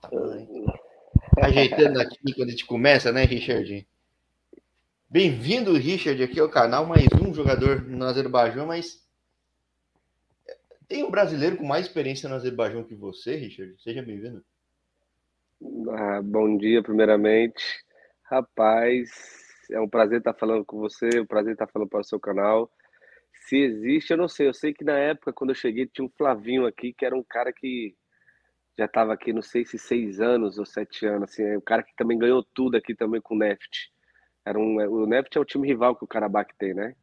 Tamanho. Ajeitando aqui quando a gente começa, né, Richard? Bem-vindo, Richard, aqui ao canal. Mais um jogador no Azerbaijão, mas tem um brasileiro com mais experiência no Azerbaijão que você, Richard? Seja bem-vindo. Ah, bom dia, primeiramente. Rapaz, é um prazer estar falando com você, é um prazer estar falando para o seu canal. Se existe, eu não sei. Eu sei que na época, quando eu cheguei, tinha um Flavinho aqui, que era um cara que já estava aqui, não sei se seis anos ou sete anos, assim, é um cara que também ganhou tudo aqui também com o Neft. Era um, o Neft é o time rival que o Karabakh tem, né?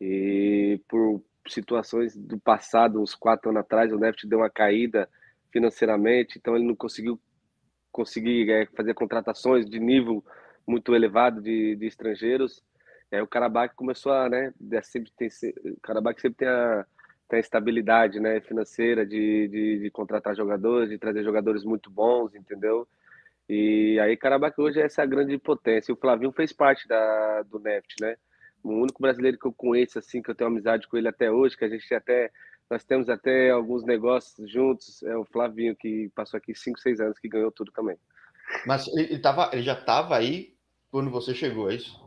E por situações do passado, uns quatro anos atrás, o Neft deu uma caída financeiramente, então ele não conseguiu conseguir é, fazer contratações de nível muito elevado de, de estrangeiros. Aí o Karabakh começou a, né, sempre tem, o Karabakh sempre tem a, tem a estabilidade, né, financeira de, de, de, contratar jogadores, de trazer jogadores muito bons, entendeu? E aí Karabakh hoje é essa grande potência. O Flavinho fez parte da, do Neft, né? O único brasileiro que eu conheço, assim, que eu tenho amizade com ele até hoje, que a gente até nós temos até alguns negócios juntos. É o Flavinho, que passou aqui 5, 6 anos, que ganhou tudo também. Mas ele, tava, ele já estava aí quando você chegou, é isso?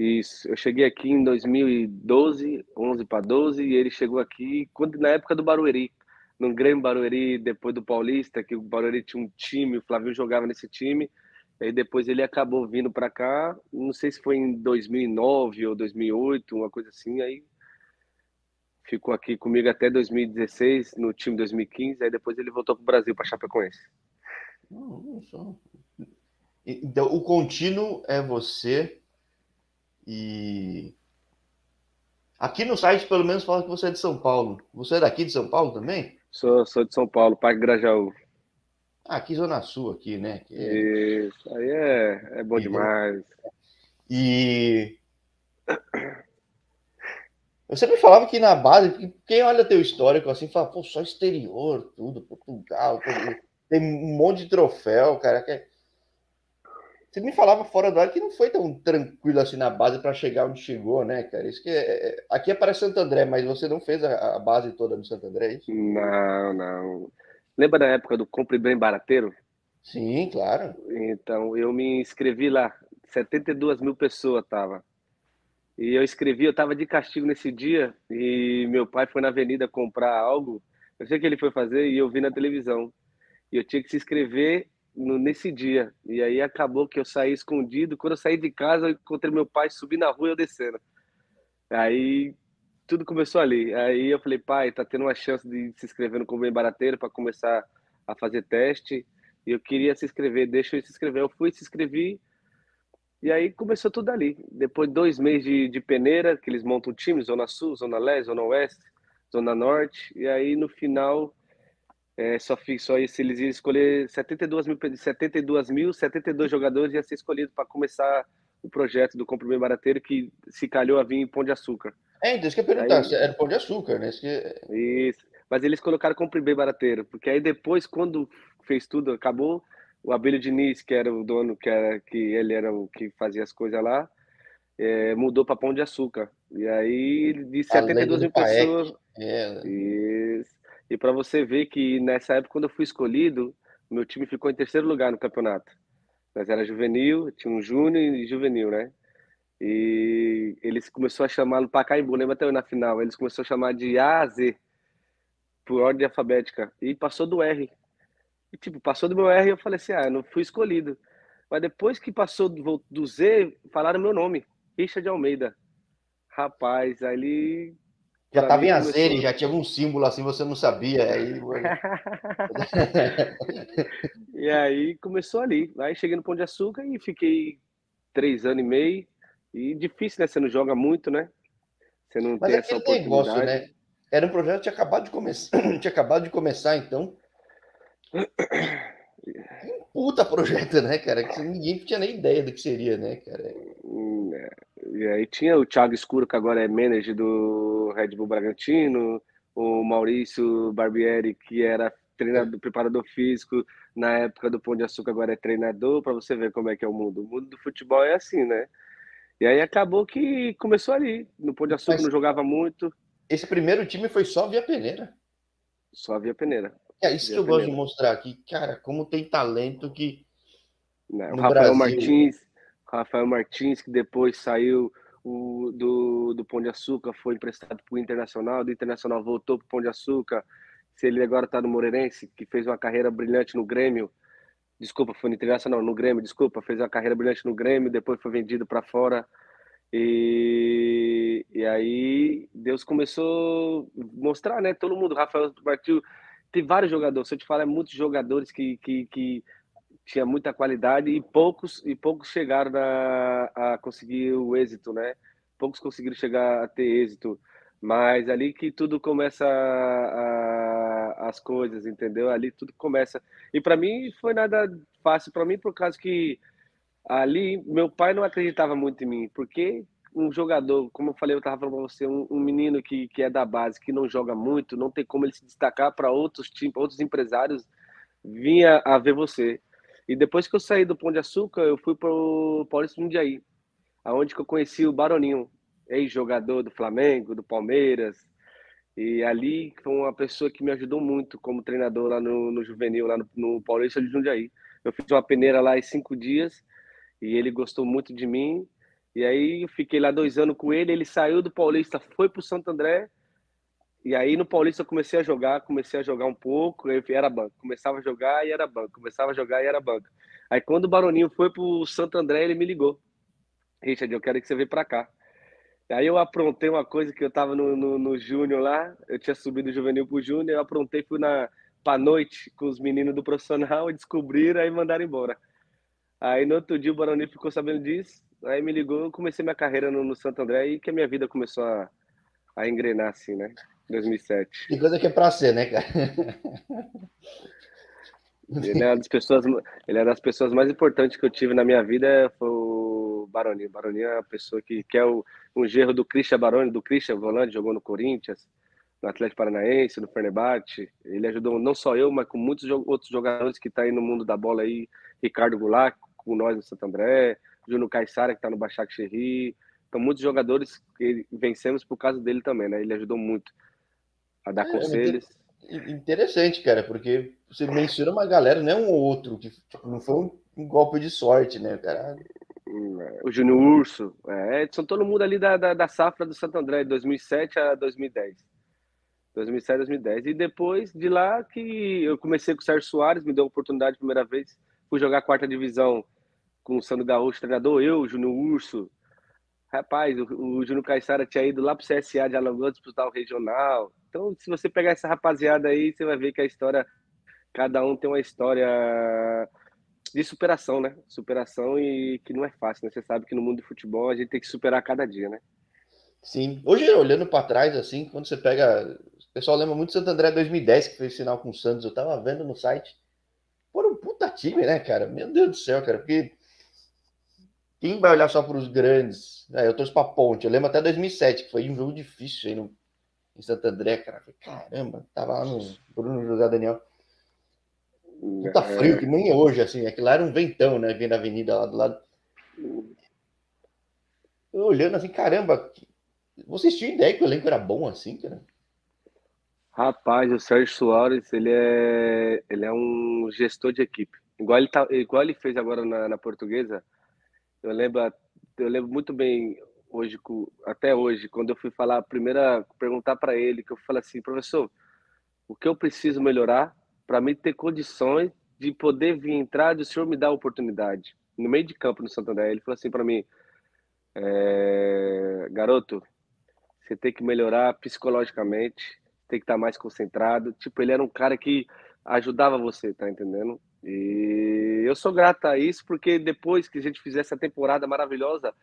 Isso. Eu cheguei aqui em 2012, 11 para 12, e ele chegou aqui quando, na época do Barueri. No Grêmio Barueri, depois do Paulista, que o Barueri tinha um time, o Flavinho jogava nesse time. E depois ele acabou vindo para cá, não sei se foi em 2009 ou 2008, uma coisa assim. Aí ficou aqui comigo até 2016, no time 2015, aí depois ele voltou para o Brasil, para Chapecoense. Então, o contínuo é você e aqui no site pelo menos fala que você é de São Paulo. Você é daqui de São Paulo também? Sou, sou de São Paulo, Parque Grajaú. Ah, aqui Zona Sul, aqui, né? É... Isso, aí é, é bom e, demais. E eu sempre falava que na base, quem olha teu histórico assim, fala, pô, só exterior, tudo, Portugal, tem um monte de troféu, cara. Que... Você me falava fora do ar que não foi tão tranquilo assim na base para chegar onde chegou, né, cara? Isso que é... é aqui é para Santo André, mas você não fez a, a base toda no Santo André, é isso? Não, não. Lembra da época do Compre Bem Barateiro? Sim, claro. Então, eu me inscrevi lá, 72 mil pessoas tava. E eu escrevi, eu estava de castigo nesse dia e meu pai foi na avenida comprar algo. Eu sei que ele foi fazer e eu vi na televisão. E eu tinha que se inscrever no, nesse dia. E aí acabou que eu saí escondido. Quando eu saí de casa, eu encontrei meu pai subir na rua e eu descendo. Aí tudo começou ali. Aí eu falei, pai, tá tendo uma chance de se inscrever no Convênio Barateiro para começar a fazer teste. E eu queria se inscrever, deixa eu se inscrever. Eu fui, se inscrevi e aí começou tudo ali. Depois de dois meses de, de peneira, que eles montam time, Zona Sul, Zona Leste, Zona Oeste, Zona Norte. E aí no final, é, só, só isso, eles iam escolher 72 mil, 72 mil, 72 jogadores ia ser escolhido para começar o projeto do Compro Bem Barateiro, que se calhou a vir em Pão de Açúcar. É, então isso que eu perguntar, aí, era Pão de Açúcar, né? Isso, que... isso. Mas eles colocaram Compro Bem Barateiro, porque aí depois, quando fez tudo, acabou, o Abelho Diniz, que era o dono, que, era, que ele era o que fazia as coisas lá, é, mudou para Pão de Açúcar. E aí, de 72 mil pessoas. É. E, e para você ver que nessa época, quando eu fui escolhido, meu time ficou em terceiro lugar no campeonato. Mas era juvenil, tinha um júnior e juvenil, né? E eles começaram a chamar no Pacaembu, lembra até na final? Eles começaram a chamar de A a Z, por ordem alfabética. E passou do R. E, tipo, passou do meu R e eu falei assim, ah, não fui escolhido. Mas depois que passou do, Z, falaram meu nome, Richard Almeida. Rapaz, ele... Já estava em Azere, já tinha algum símbolo assim, você não sabia. Aí... e aí começou ali. Aí cheguei no Pão de Açúcar e fiquei três anos e meio. E difícil, né? Você não joga muito, né? Você não Mas tem essa oportunidade. Negócio, né? Era um projeto que tinha acabado de começar, tinha acabado de começar, então. Puta projeto, né, cara? Que ninguém tinha nem ideia do que seria, né, cara? Hum, é. E aí tinha o Thiago Escuro, que agora é manager do Red Bull Bragantino, o Maurício Barbieri, que era treinador, preparador físico na época do Pão de Açúcar, agora é treinador, para você ver como é que é o mundo. O mundo do futebol é assim, né? E aí acabou que começou ali. No Pão de Açúcar Mas não jogava muito. Esse primeiro time foi só via peneira. Só via peneira. É isso que eu gosto de mostrar aqui, cara, como tem talento que. Não, no Rafael Brasil... Martins, Rafael Martins, que depois saiu o, do, do Pão de Açúcar, foi emprestado para o Internacional, do Internacional voltou para o Pão de Açúcar. Se ele agora está no Moreirense, que fez uma carreira brilhante no Grêmio, desculpa, foi no Internacional, no Grêmio, desculpa, fez uma carreira brilhante no Grêmio, depois foi vendido para fora. E, e aí Deus começou a mostrar, né? Todo mundo, Rafael Martins, tem vários jogadores. Se eu te falar, é muitos jogadores que, que, que tinha muita qualidade e poucos e poucos chegaram a, a conseguir o êxito, né? Poucos conseguiram chegar a ter êxito, mas ali que tudo começa a, a, as coisas, entendeu? Ali tudo começa. E para mim foi nada fácil para mim por causa que ali meu pai não acreditava muito em mim, porque um jogador, como eu falei, eu estava falando para você, um, um, menino que, que é da base, que não joga muito, não tem como ele se destacar para outros times, outros empresários vinha a ver você. E depois que eu saí do Pão de Açúcar, eu fui para o Paulista Jundiaí, aonde que eu conheci o Baroninho, ex-jogador do Flamengo, do Palmeiras. E ali foi uma pessoa que me ajudou muito como treinador lá no, no Juvenil, lá no, no Paulista de Jundiaí. Eu fiz uma peneira lá em cinco dias e ele gostou muito de mim. E aí fiquei lá dois anos com ele. Ele saiu do Paulista, foi para o Santo André e aí no Paulista eu comecei a jogar, comecei a jogar um pouco, eu era banco. Começava a jogar e era banco, começava a jogar e era banco. Aí quando o Baroninho foi pro Santo André, ele me ligou. Richard, eu quero que você venha para cá. Aí eu aprontei uma coisa que eu tava no, no, no Júnior lá, eu tinha subido juvenil pro Júnior, eu aprontei, fui na pra noite com os meninos do profissional, descobriram, aí mandaram embora. Aí no outro dia o Baroninho ficou sabendo disso, aí me ligou, eu comecei minha carreira no, no Santo André e que a minha vida começou a, a engrenar assim, né? 2007. Que coisa que é pra ser, né, cara? Ele é, das pessoas, ele é das pessoas mais importantes que eu tive na minha vida, foi o Baroni. Baroni é a pessoa que, que é o, um gerro do Christian Baroni, do Christian Volante, jogou no Corinthians, no Atlético Paranaense, no Fenerbahçe. Ele ajudou não só eu, mas com muitos outros jogadores que estão tá aí no mundo da bola aí. Ricardo Goulart, com nós no Santo André, Júnior Caixara, que está no Cherry. Então, muitos jogadores que vencemos por causa dele também, né? Ele ajudou muito a dar é, conselhos. Interessante, cara, porque você menciona uma galera, não é um ou outro, que tipo, não foi um, um, golpe de sorte, né, cara? O Júnior Urso, é, são todo mundo ali da, da, da safra do Santo André, de 2007 a 2010. 2007, 2010. E depois de lá que eu comecei com o Sérgio Soares, me deu a oportunidade a primeira vez, fui jogar a quarta divisão com o Sandro Gaúcho, treinador, eu, Júnior Urso. Rapaz, o, o Júnior Caixara tinha ido lá pro CSA de Alagoas disputar regional. Então, se você pegar essa rapaziada aí, você vai ver que a história, cada um tem uma história de superação, né? Superação e que não é fácil, né? Você sabe que no mundo do futebol a gente tem que superar cada dia, né? Sim. Hoje, olhando para trás, assim, quando você pega. O pessoal lembra muito Santo André 2010, que fez sinal com o Santos. Eu tava vendo no site. Pô, um puta time, né, cara? Meu Deus do céu, cara. Porque quem vai olhar só para os grandes? É, eu torço para Ponte. Eu lembro até 2007, que foi um jogo difícil aí no em Santo André, cara. Caramba, tava lá no Bruno José Daniel. Puta é. frio, que nem hoje, assim. É que lá era um ventão, né? Vendo a avenida lá do lado. Eu olhando assim, caramba, vocês tinham ideia que o elenco era bom assim, cara? Rapaz, o Sérgio Soares, ele é, ele é um gestor de equipe. Igual ele, tá, igual ele fez agora na, na portuguesa, eu lembro, eu lembro muito bem hoje, até hoje, quando eu fui falar, a primeira, perguntar para ele, que eu falei assim, professor, o que eu preciso melhorar para mim ter condições de poder vir entrar e o senhor me dar a oportunidade? No meio de campo no Santander, ele falou assim para mim, é, garoto, você tem que melhorar psicologicamente, tem que estar mais concentrado. Tipo, ele era um cara que ajudava você, tá entendendo? E eu sou grato a isso, porque depois que a gente fizer essa temporada maravilhosa,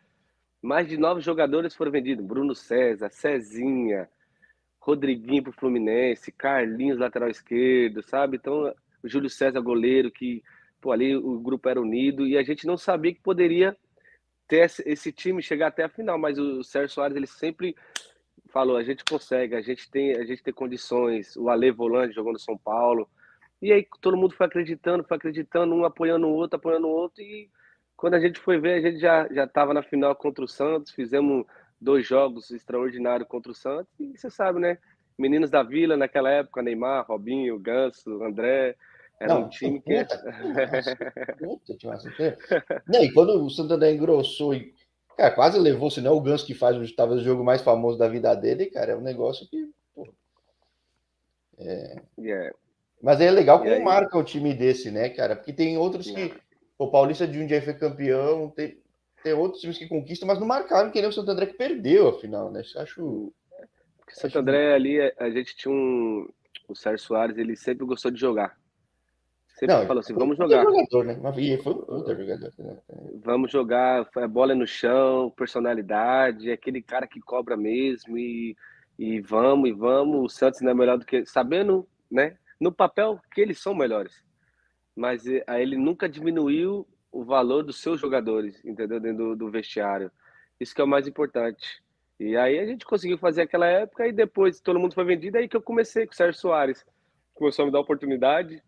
mais de nove jogadores foram vendidos. Bruno César, Cezinha, Rodriguinho pro Fluminense, Carlinhos, lateral esquerdo, sabe? Então, o Júlio César, goleiro, que, pô, ali o grupo era unido e a gente não sabia que poderia ter esse time chegar até a final, mas o Sérgio Soares, ele sempre falou, a gente consegue, a gente tem, a gente tem condições. O Ale Volante jogou no São Paulo. E aí todo mundo foi acreditando, foi acreditando, um apoiando o outro, apoiando o outro e quando a gente foi ver, a gente já já estava na final contra o Santos, fizemos dois jogos extraordinários contra o Santos e você sabe, né? meninos da Vila naquela época, Neymar, Robinho, Ganso, André. Era não, um time que. Puta, puta, puta, não, e quando o Santander engrossou e cara, quase levou, se não o Ganso que faz o, talvez o jogo mais famoso da vida dele, cara, é um negócio que. Pô, é... Yeah. Mas é legal como marca o time desse, né, cara? Porque tem outros que. O Paulista de um dia foi campeão, tem, tem outros times que conquistam, mas não marcaram que nem o Santo André que perdeu, afinal, né? Isso acho. Porque o Santo André ali, a gente tinha um. O Sérgio Soares, ele sempre gostou de jogar. Sempre não, falou assim, vamos jogar. Jogador, né? Mas foi um jogador. Né? Vamos jogar, a bola no chão, personalidade, aquele cara que cobra mesmo e, e vamos, e vamos. O Santos não é melhor do que. Sabendo, né? No papel que eles são melhores. Mas eh, ele nunca diminuiu o valor dos seus jogadores, entendeu? Dentro do, do vestiário. Isso que é o mais importante. E aí a gente conseguiu fazer aquela época e depois todo mundo foi vendido, aí que eu comecei com o Sérgio Soares. Começou a me dar oportunidade,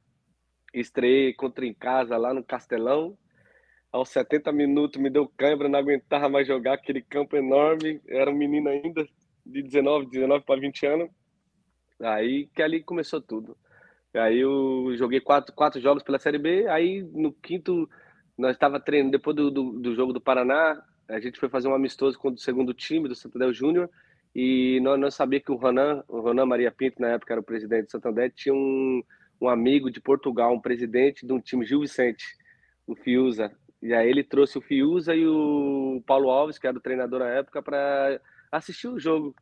estreiei contra em casa lá no Castelão. Aos 70 minutos me deu câimbra, não aguentava mais jogar aquele campo enorme. Era um menino ainda, de 19, 19 para 20 anos. Aí que ali começou tudo. Aí eu joguei quatro, quatro jogos pela Série B. Aí no quinto, nós estava treinando, depois do, do, do, jogo do Paraná, a gente foi fazer um amistoso com o segundo time do Santander Júnior. E nós, nós sabíamos que o Ronan, o Ronan Maria Pinto, na época era o presidente do Santander, tinha um, um amigo de Portugal, um presidente de um time, Gil Vicente, o Fiuza. E aí ele trouxe o Fiuza e o Paulo Alves, que era o treinador na época, para assistir o jogo.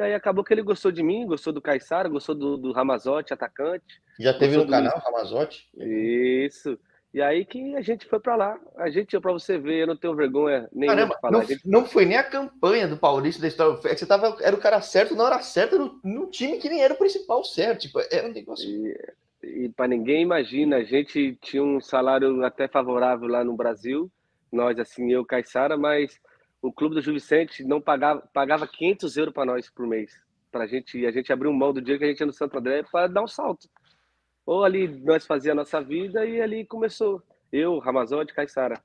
E aí acabou que ele gostou de mim, gostou do Caissara, gostou do, do Ramazotti, atacante. Já teve no do... canal, Ramazotti? Isso. E aí que a gente foi para lá. A gente para você ver, eu não tenho vergonha nenhuma Caramba, de falar. Não, gente... não foi nem a campanha do Paulista da história. Você tava, era o cara certo na hora certa no, no time que nem era o principal certo. Tipo, era um negócio. E e para ninguém imagina, a gente tinha um salário até favorável lá no Brasil, nós assim, eu, Caixara, mas o clube do Gil Vicente não pagava, pagava 500 euros para nós por mês, para gente, a gente abriu mão do dia que a gente ia no Santo André para dar um salto. Ou ali nós fazia a nossa vida e ali começou. Eu, Ramazotti, Caixara.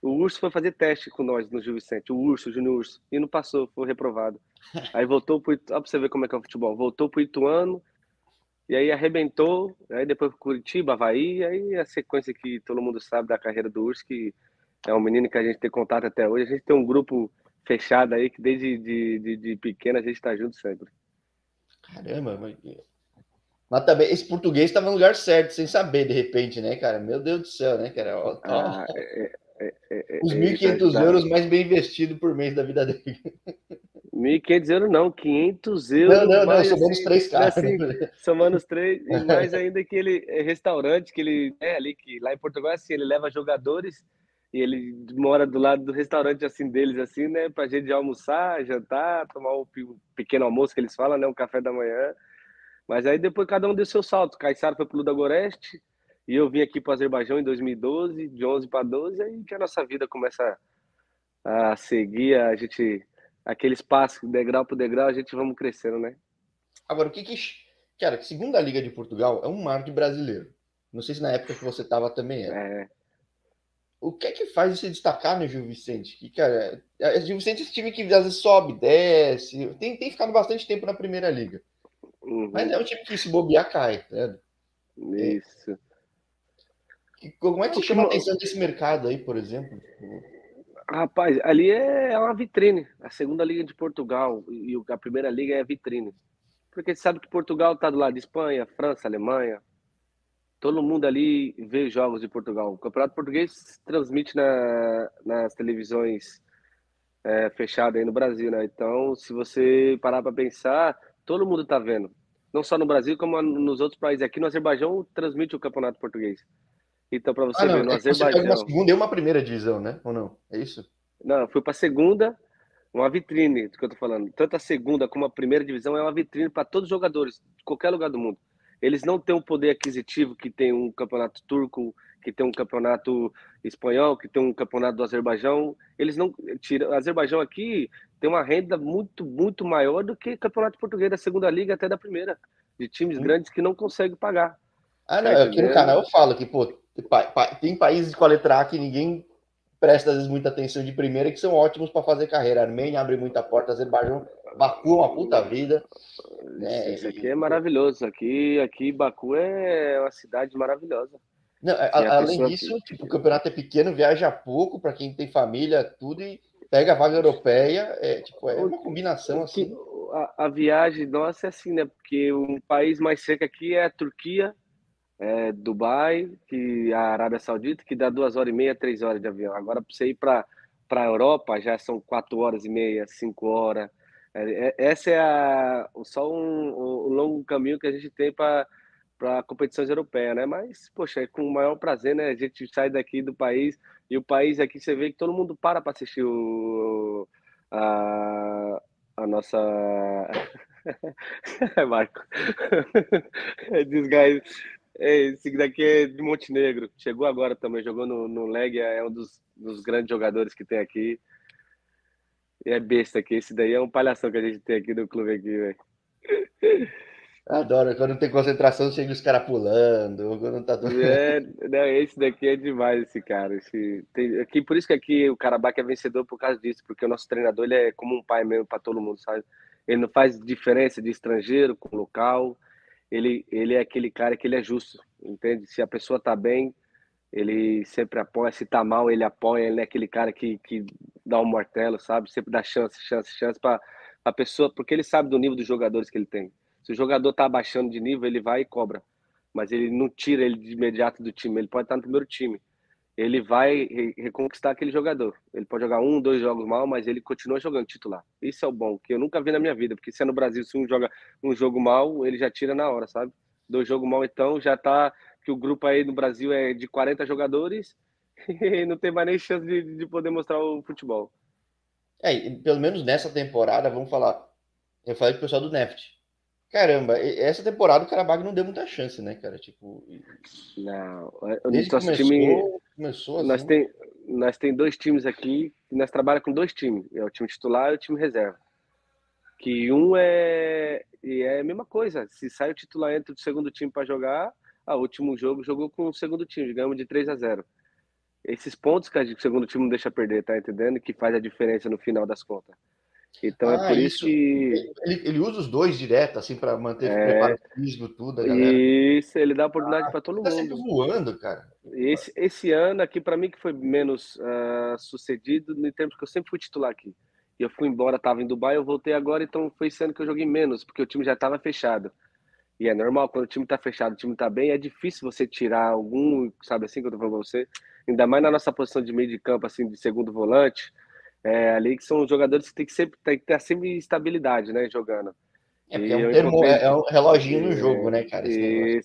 O Urso foi fazer teste com nós no Gil Vicente, o Urso, o Júnior Urso, e não passou, foi reprovado. Aí voltou para Olha para você ver como é que é o futebol. Voltou para o Ituano, e aí arrebentou, aí depois Curitiba, Havaí, aí a sequência que todo mundo sabe da carreira do Urso, que é um menino que a gente tem contato até hoje. A gente tem um grupo fechado aí que desde de, de, de pequeno a gente está junto sempre. Caramba, mas... mas também esse português estava no lugar certo, sem saber, de repente, né, cara? Meu Deus do céu, né, cara? Ó, ah, é, é, é, Os 1.500 é, euros mais bem investido por mês da vida dele. 1.500 euros não, 500 euros. Não, não, não, somando os três caras. Assim, somando os três, e mais ainda que ele é restaurante, que ele é ali, que lá em Portugal é assim, ele leva jogadores e ele mora do lado do restaurante assim deles, assim, né, pra gente almoçar, jantar, tomar o pequeno almoço que eles falam, né, um café da manhã. Mas aí depois cada um deu seu salto. Caissara foi pro Ludogoreste e eu vim aqui para o Azerbaijão em 2012, de 11 para 12, aí que a nossa vida começa a seguir, a gente aquele espaço, degrau por degrau, a gente vamos crescendo, né? Agora, o que que. Cara, segunda Liga de Portugal é um mar de brasileiro. Não sei se na época que você estava também era. É. O que é que faz se destacar no Gil Vicente? Que, cara, é, é Gil Vicente é esse time que às vezes sobe, desce, tem, tem ficado bastante tempo na primeira liga. Uhum. Mas é um time que se bobear cai, né? Isso. Como é que você chama a atenção desse mercado aí, por exemplo? Rapaz, ali é, uma vitrine. A segunda liga de Portugal e a primeira liga é vitrine. Porque você sabe que Portugal está do lado de Espanha, França, Alemanha. Todo mundo ali vê jogos de Portugal. O Campeonato Português transmite na, nas televisões é, fechadas aí no Brasil, né? Então, se você parar para pensar, todo mundo está vendo. Não só no Brasil, como nos outros países. Aqui no Azerbaijão transmite o Campeonato Português. Então, para você ah, não, ver, no é Azerbaijão. uma segunda e uma primeira divisão, né? Ou não? É isso? Não, fui para a segunda, uma vitrine do que eu tô falando. Tanto a segunda como a primeira divisão é uma vitrine para todos os jogadores, de qualquer lugar do mundo. Eles não têm o poder aquisitivo que tem um campeonato turco, que tem um campeonato espanhol, que tem um campeonato do Azerbaijão. Eles não tiram. O Azerbaijão aqui tem uma renda muito, muito maior do que o campeonato português da segunda liga até da primeira, de times hum. grandes que não conseguem pagar. Ah, não, tá aqui no canal eu falo que, pô, tem países com a letra A que ninguém presta às vezes muita atenção de primeira que são ótimos para fazer carreira. Armênia abre muita porta, Azerbaijão, Baku é uma puta vida. Né? Isso aqui é maravilhoso. Aqui, aqui Baku é uma cidade maravilhosa. Não, a, além disso, que... tipo, o campeonato é pequeno, viaja pouco para quem tem família, tudo e pega a vaga europeia. É, tipo, é uma combinação assim. A, a viagem nossa é assim, né? Porque um país mais seco aqui é a Turquia, é, Dubai, que a Arábia Saudita, que dá duas horas e meia, três horas de avião. Agora, para você ir para a Europa, já são quatro horas e meia, cinco horas. É, é, essa é a, só um, um, longo caminho que a gente tem para para competições europeias, né? Mas, poxa, é com o maior prazer, né? A gente sai daqui do país e o país aqui você vê que todo mundo para para assistir o, a, a nossa. Marco. This guy esse daqui é de Montenegro. Chegou agora também, jogou no, no Leg, é um dos, dos grandes jogadores que tem aqui. E é besta aqui. Esse daí é um palhação que a gente tem aqui no clube aqui, velho. Adoro, quando tem concentração, chega os caras pulando, quando tá tudo... É, não, esse daqui é demais, esse cara. Esse, tem, aqui, por isso que aqui o Carabac é vencedor por causa disso, porque o nosso treinador ele é como um pai mesmo para todo mundo, sabe? Ele não faz diferença de estrangeiro com local, ele, ele é aquele cara que ele é justo, entende? Se a pessoa tá bem, ele sempre apoia, se tá mal, ele apoia, ele é aquele cara que, que dá um martelo, sabe? Sempre dá chance, chance, chance para a pessoa, porque ele sabe do nível dos jogadores que ele tem. Se o jogador tá abaixando de nível, ele vai e cobra. Mas ele não tira ele de imediato do time, ele pode estar no primeiro time ele vai reconquistar aquele jogador. Ele pode jogar um, dois jogos mal, mas ele continua jogando titular. Isso é o bom, que eu nunca vi na minha vida, porque se é no Brasil, se um joga um jogo mal, ele já tira na hora, sabe? Dois jogos mal, então já tá. Que o grupo aí no Brasil é de 40 jogadores e não tem mais nem chance de, de poder mostrar o futebol. É, pelo menos nessa temporada, vamos falar. Eu falei com o pessoal do Neft. Caramba, essa temporada o Karabag não deu muita chance, né, cara? Tipo. Não, desde nosso começou, time. Começou assim. Nós tem, nós tem dois times aqui, nós trabalhamos com dois times. É o time titular e o time reserva. Que um é. E é a mesma coisa. Se sai o titular entra do segundo time para jogar, a último jogo jogou com o segundo time, ganhamos de 3 a 0 Esses pontos que o segundo time não deixa perder, tá entendendo? Que faz a diferença no final das contas. Então é ah, é por isso, isso que. Ele, ele, usa os dois direto, assim, para manter é... o preparatismo, tudo. Isso, ele dá oportunidade ah, para todo tá mundo. Tá voando, cara. Esse, esse ano aqui, para mim, que foi menos uh, sucedido, no termos que eu sempre fui titular aqui. Eu fui embora, estava em Dubai, eu voltei agora, então foi esse ano que eu joguei menos, porque o time já estava fechado. E é normal, quando o time está fechado, o time está bem, é difícil você tirar algum, sabe assim que eu tô falando pra você? Ainda mais na nossa posição de meio de campo, assim, de segundo volante é, ali que são jogadores que tem que sempre tem que ter sempre estabilidade, né, jogando. É, porque é um, termo, encontrei... é um reloginho no jogo, né, cara? E,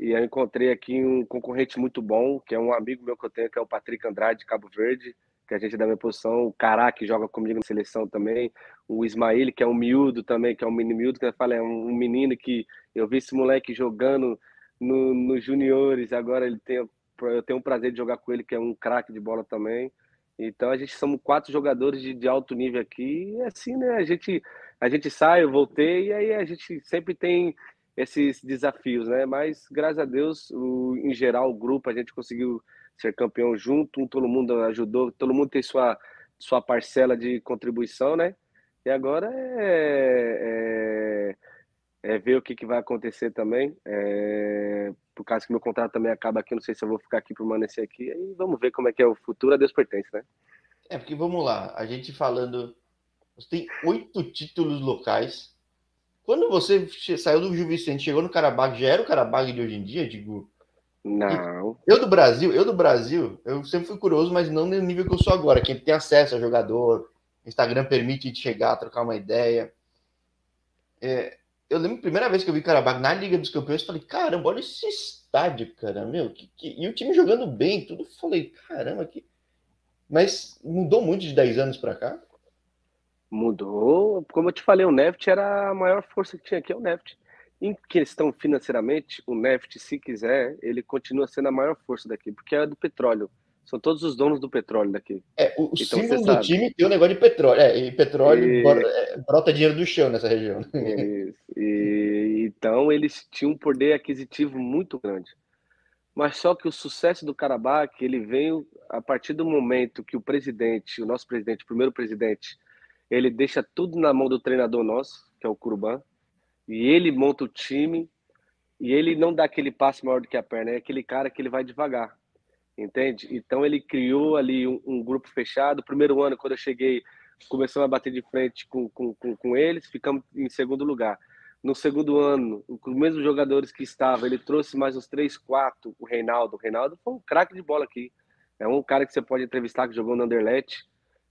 e eu encontrei aqui um concorrente muito bom, que é um amigo meu que eu tenho, que é o Patrick Andrade, de Cabo Verde, que a gente é da minha posição, o Cará, que joga comigo na seleção também, o Ismail, que é um miúdo também, que é um mini miúdo, que eu falo, é um menino que eu vi esse moleque jogando no, nos juniores, agora ele tem, eu tenho o prazer de jogar com ele, que é um craque de bola também. Então a gente somos quatro jogadores de, de alto nível aqui, e assim, né? A gente, a gente sai, eu voltei, e aí a gente sempre tem esses desafios, né? Mas graças a Deus, o, em geral, o grupo a gente conseguiu ser campeão junto, todo mundo ajudou, todo mundo tem sua, sua parcela de contribuição, né? E agora é, é, é ver o que, que vai acontecer também. É, por causa que meu contrato também acaba aqui, não sei se eu vou ficar aqui, permanecer aqui, aí vamos ver como é que é o futuro, a Deus pertence, né? É, porque vamos lá, a gente falando, você tem oito títulos locais, quando você saiu do Gil Vicente, chegou no Carabag, já era o Carabag de hoje em dia, digo? Não. Eu do Brasil, eu do Brasil, eu sempre fui curioso, mas não no nível que eu sou agora, quem tem acesso a jogador, Instagram permite chegar, trocar uma ideia. É, eu lembro a primeira vez que eu vi Karabakh na Liga dos Campeões, falei, caramba, olha esse estádio, cara, meu, que, que... e o time jogando bem, tudo, falei, caramba, que... Mas mudou muito de 10 anos para cá? Mudou, como eu te falei, o Neft era a maior força que tinha aqui, é o Neft. Em questão financeiramente, o Neft, se quiser, ele continua sendo a maior força daqui, porque é do petróleo. São todos os donos do petróleo daqui. É, o, então, símbolo do time tem o um negócio de petróleo. É, e petróleo e... É, brota dinheiro do chão nessa região. E, então eles tinham um poder aquisitivo muito grande. Mas só que o sucesso do Karabakh, ele veio a partir do momento que o presidente, o nosso presidente, o primeiro presidente, ele deixa tudo na mão do treinador nosso, que é o Curban, e ele monta o time, e ele não dá aquele passo maior do que a perna, é aquele cara que ele vai devagar, entende? Então ele criou ali um, um grupo fechado. Primeiro ano, quando eu cheguei, começamos a bater de frente com, com, com, com eles, ficamos em segundo lugar. No segundo ano, com os mesmos jogadores que estavam, ele trouxe mais uns três, quatro, o Reinaldo. O Reinaldo foi um craque de bola aqui. É um cara que você pode entrevistar que jogou no Anderlecht,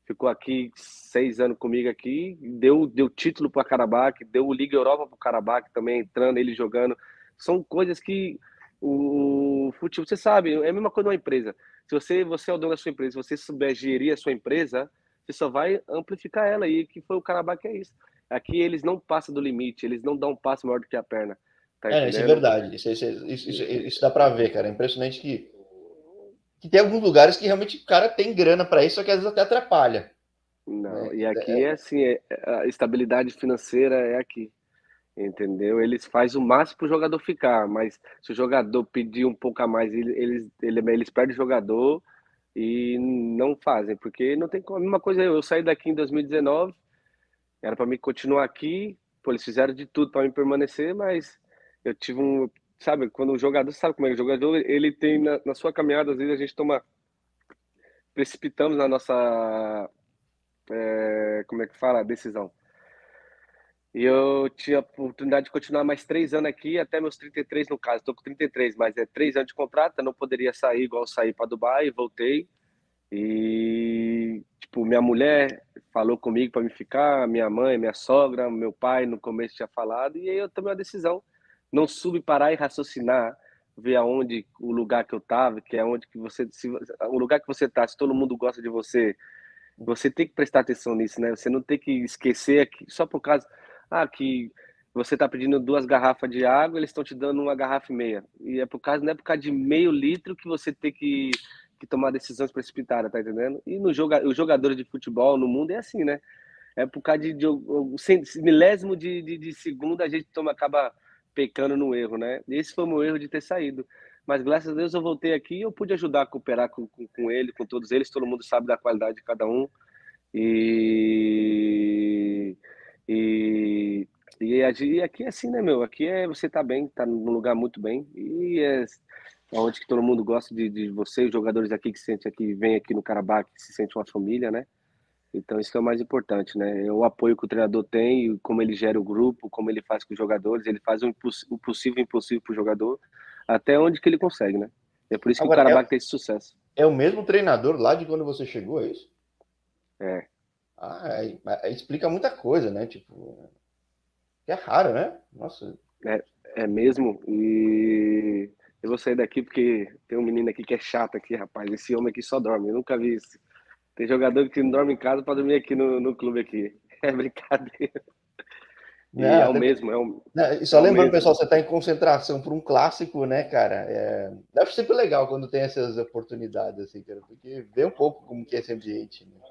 ficou aqui seis anos comigo aqui, deu, deu título para Karabakh, deu Liga Europa para o Karabakh também, entrando, ele jogando. São coisas que o futebol, você sabe, é a mesma coisa numa empresa. Se você, você é o dono da sua empresa, se você souber gerir a sua empresa, você só vai amplificar ela. E que foi o Karabakh é isso. Aqui eles não passam do limite, eles não dão um passo maior do que a perna. Tá é, isso é verdade. Isso, isso, isso, isso, dá para ver, cara. É impressionante que, que tem alguns lugares que realmente o cara tem grana para isso, só que às vezes até atrapalha. Não, né? e aqui é, é assim, é, a estabilidade financeira é aqui. Entendeu? Eles fazem o máximo para o jogador ficar, mas se o jogador pedir um pouco a mais, eles, eles, eles perdem o jogador e não fazem, porque não tem como. A mesma coisa, eu, saí daqui em 2019, era para mim continuar aqui, pô, eles fizeram de tudo para mim permanecer, mas eu tive um. Sabe, quando o jogador, sabe como é o jogador, ele tem na, na sua caminhada, às vezes a gente toma. Precipitamos na nossa. É, como é que fala? Decisão. E eu tinha a oportunidade de continuar mais três anos aqui, até meus 33 no caso. Estou com 33, mas é três anos de contrato, eu não poderia sair igual sair para Dubai, voltei. E, tipo, minha mulher falou comigo para me ficar, minha mãe, minha sogra, meu pai no começo tinha falado, e aí eu tomei uma decisão. Não subi parar e raciocinar, ver aonde o lugar que eu tava, que é onde que você, se, o lugar que você tá, se todo mundo gosta de você, você tem que prestar atenção nisso, né? Você não tem que esquecer que só por causa ah, que você está pedindo duas garrafas de água, eles estão te dando uma garrafa e meia. E é por causa, não é por causa de meio litro que você tem que, que tomar decisões precipitadas, tá entendendo? E no joga, os jogadores de futebol no mundo é assim, né? É por causa de, de, de milésimo de, de, de segundo a gente toma, acaba pecando no erro, né? Esse foi o meu erro de ter saído. Mas graças a Deus eu voltei aqui e eu pude ajudar a cooperar com, com, com ele, com todos eles. Todo mundo sabe da qualidade de cada um. E e, e, e aqui é assim, né, meu? Aqui é você tá bem, tá num lugar muito bem. E é onde que todo mundo gosta de, de você, os jogadores aqui que sente aqui, vem aqui no Carabá, que se sente uma família, né? Então isso que é o mais importante, né? É o apoio que o treinador tem, como ele gera o grupo, como ele faz com os jogadores, ele faz o, o possível e impossível para o jogador, até onde que ele consegue, né? É por isso que Agora, o Carabá é, tem esse sucesso. É o mesmo treinador lá de quando você chegou, é isso? É, ah, aí, aí explica muita coisa, né? Tipo, é raro, né? Nossa. É, é mesmo. E eu vou sair daqui porque tem um menino aqui que é chato aqui, rapaz. Esse homem aqui só dorme. Eu nunca vi isso. Tem jogador que não dorme em casa para dormir aqui no, no clube aqui. É brincadeira. Não, é o mesmo. É o, não, só é lembrando, mesmo. pessoal, você está em concentração por um clássico, né, cara? É, deve ser sempre legal quando tem essas oportunidades, assim, cara, porque vê um pouco como que é esse ambiente. Né?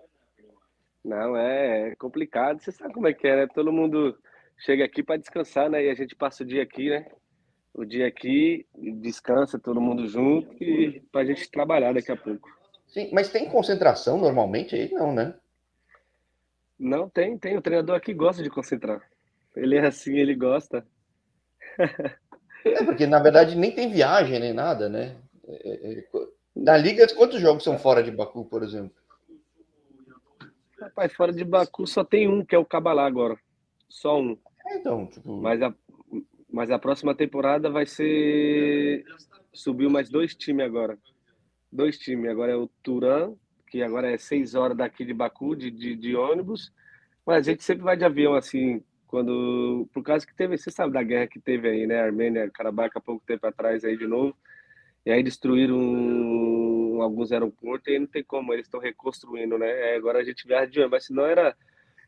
Não, é, complicado. Você sabe como é que é, né? Todo mundo chega aqui para descansar, né? E a gente passa o dia aqui, né? O dia aqui, descansa todo mundo junto e para a gente trabalhar daqui a pouco. Sim, mas tem concentração normalmente aí? Não, né? Não, tem, tem. O treinador aqui gosta de concentrar. Ele é assim, ele gosta. É, porque na verdade nem tem viagem nem nada, né? É, é, na Liga, quantos jogos são fora de Baku, por exemplo? Rapaz, fora de Baku só tem um, que é o Cabalá agora. Só um. É, então, tipo... Mas a, mas a próxima temporada vai ser. Subiu mais dois times agora. Dois times. Agora é o Turan, que agora é seis horas daqui de Baku, de, de, de ônibus. Mas a gente sempre vai de avião, assim, quando. Por causa que teve. Você sabe da guerra que teve aí, né? Armênia, Karabakh, há pouco tempo atrás aí de novo. E aí destruíram alguns aeroportos e não tem como, eles estão reconstruindo, né? É, agora a gente viaja de ônibus, mas se não era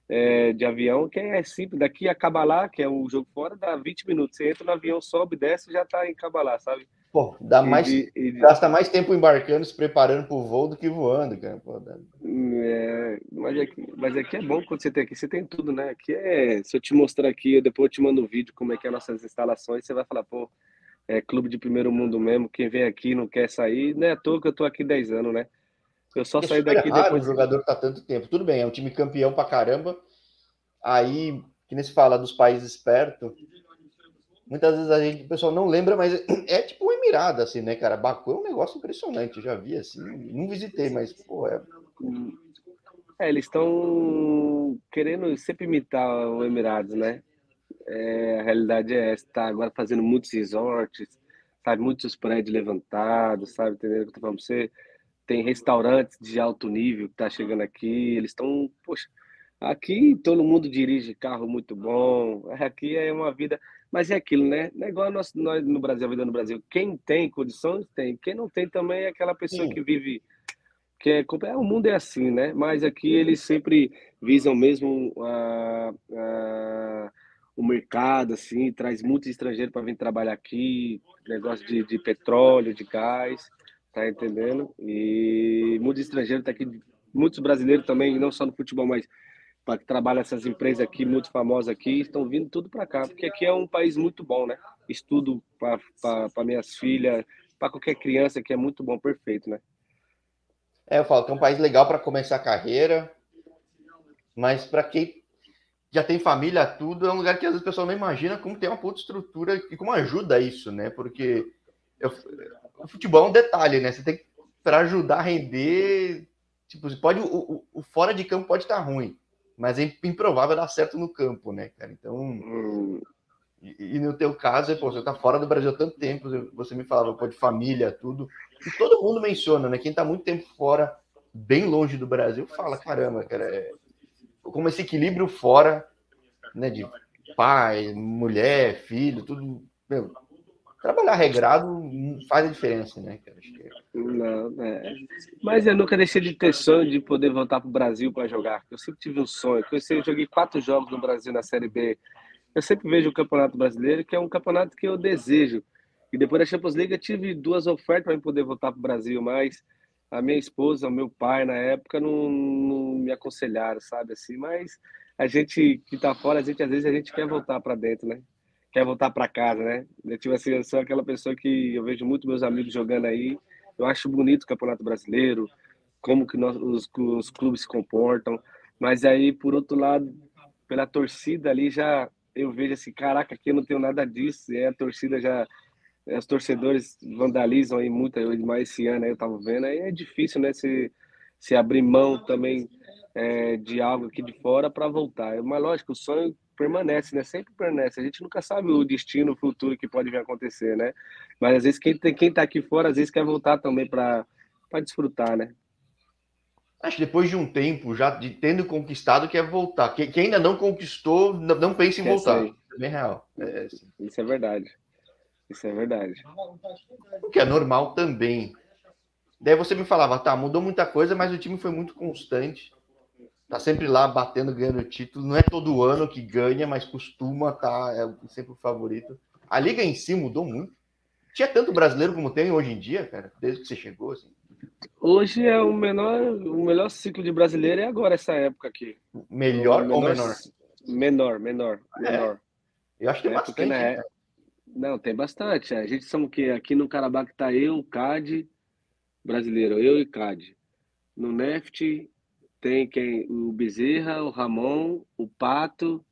é, de avião, que é simples, daqui a Cabalá, que é o jogo fora, dá 20 minutos. Você entra no avião, sobe, desce e já tá em Cabalá, sabe? Pô, dá mais, e, e, gasta mais tempo embarcando, se preparando para o voo do que voando, cara. Pô, dá... é, mas, aqui, mas aqui é bom quando você tem aqui, você tem tudo, né? Aqui é, se eu te mostrar aqui, depois eu te mando um vídeo como é que é nossas instalações, você vai falar, pô, é clube de primeiro mundo mesmo, quem vem aqui não quer sair, não é à toa que eu tô aqui 10 anos, né? Eu só saí daqui raro depois. O jogador tá tanto tempo. Tudo bem, é um time campeão pra caramba. Aí, que nem se fala dos países perto, muitas vezes a gente, o pessoal não lembra, mas é tipo um Emirado, assim, né, cara? Baku é um negócio impressionante. Eu já vi assim, não visitei, mas, pô, é. É, eles estão querendo sempre imitar o Emirados, né? É, a realidade é essa, tá agora fazendo muitos resorts, sabe? Muitos prédios levantados, sabe? Entendeu o que eu tô falando pra você? Tem restaurantes de alto nível que tá chegando aqui, eles estão, poxa, aqui todo mundo dirige carro muito bom, aqui é uma vida, mas é aquilo, né? Não é igual nós, nós no Brasil, a vida no Brasil. Quem tem condições, tem. Quem não tem também é aquela pessoa Sim. que vive que é, é, o mundo é assim, né? Mas aqui eles sempre visam mesmo a, a o mercado, assim, traz muitos estrangeiros para vir trabalhar aqui, negócio de, de petróleo, de gás, tá entendendo? E muitos estrangeiros tá aqui, muitos brasileiros também, não só no futebol, mas para que essas empresas aqui, muito famosas aqui, estão vindo tudo para cá, porque aqui é um país muito bom, né? Estudo para minhas filhas, para qualquer criança que é muito bom, perfeito, né? É, eu falo que é um país legal para começar a carreira, mas para quem já tem família, tudo, é um lugar que às vezes o pessoal não imagina como tem uma puta estrutura e como ajuda isso, né? Porque eu, o futebol é um detalhe, né? Você tem que, para ajudar a render, tipo, pode, o, o, fora de campo pode estar ruim, mas é improvável dar certo no campo, né, cara? Então, e, e, no teu caso, pô, você tá fora do Brasil há tanto tempo, você me falava, pô, de família, tudo, e todo mundo menciona, né? Quem tá muito tempo fora, bem longe do Brasil, fala, caramba, cara, é como esse equilíbrio fora, né, de pai, mulher, filho, tudo, meu, trabalhar regrado faz a diferença, né, cara? É. Não, é. Mas eu nunca deixei de ter sonho de poder voltar para o Brasil para jogar. Eu sempre tive um sonho. Eu joguei quatro jogos no Brasil na Série B. Eu sempre vejo o Campeonato Brasileiro, que é um campeonato que eu desejo. E depois da Champions League eu tive duas ofertas para poder voltar para o Brasil, mas a minha esposa, o meu pai na época não, não me aconselharam, sabe assim, mas a gente que tá fora, a gente às vezes a gente quer voltar para dentro, né? Quer voltar para casa, né? Eu tipo assim, eu sou aquela pessoa que eu vejo muito meus amigos jogando aí. Eu acho bonito o Campeonato Brasileiro, como que nós, os, os clubes se comportam, mas aí por outro lado, pela torcida ali já eu vejo assim, caraca, aqui eu não tenho nada disso, e a torcida já os torcedores vandalizam aí muito, mais esse ano aí eu tava vendo, aí é difícil, né, se, se abrir mão também é, de algo aqui de fora para voltar. Mas lógico, o sonho permanece, né, sempre permanece. A gente nunca sabe o destino, o futuro que pode vir acontecer, né? Mas às vezes quem, tem, quem tá aqui fora, às vezes quer voltar também para desfrutar, né? Acho que depois de um tempo, já de tendo conquistado, quer voltar. Quem, quem ainda não conquistou, não, não pensa em voltar. É bem real. É, Isso é verdade. Isso é verdade. O que é normal também. Daí você me falava, tá, mudou muita coisa, mas o time foi muito constante. Tá sempre lá batendo, ganhando título. Não é todo ano que ganha, mas costuma tá é sempre o favorito. A liga em si mudou muito. Tinha tanto brasileiro como tem hoje em dia, cara, desde que você chegou, assim. Hoje é o menor, o melhor ciclo de brasileiro é agora essa época aqui. Melhor menor, ou menor? Menor, menor, menor. É. Eu acho que tem é, bastante. Na, né? Não, tem bastante. A gente somos que aqui no Carabá que tá eu, o CAD brasileiro, eu e CAD. No Neft tem quem? O Bezerra, o Ramon, o Pato,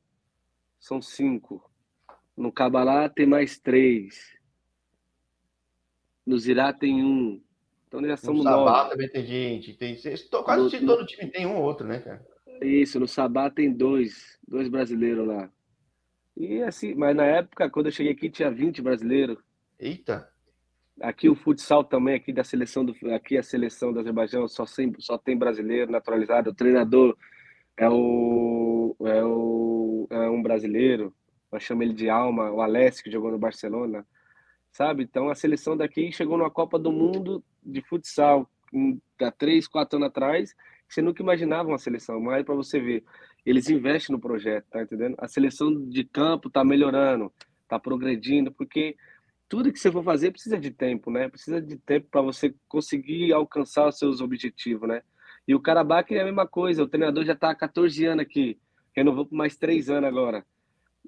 são cinco. No Cabalá tem mais três. No Zirá tem um. Então já somos no Sabá nove. também tem gente. Tem, quase no, todo time tem um ou outro, né, cara? Isso, no Sabá tem dois, dois brasileiros lá. E assim, mas na época, quando eu cheguei aqui, tinha 20 brasileiros. Eita! Aqui o futsal também, aqui da seleção do aqui a seleção do Azerbaijão só sempre só tem brasileiro naturalizado. O treinador é o é, o, é um brasileiro, nós chamamos ele de Alma, o Alessio que jogou no Barcelona, sabe? Então a seleção daqui chegou numa Copa do Mundo de futsal há três, quatro anos atrás, você nunca imaginava uma seleção, mas para você ver, eles investem no projeto, tá entendendo? A seleção de campo tá melhorando, tá progredindo, porque tudo que você for fazer precisa de tempo, né? Precisa de tempo para você conseguir alcançar os seus objetivos, né? E o Carabac é a mesma coisa, o treinador já tá há 14 anos aqui, renovou por mais 3 anos agora.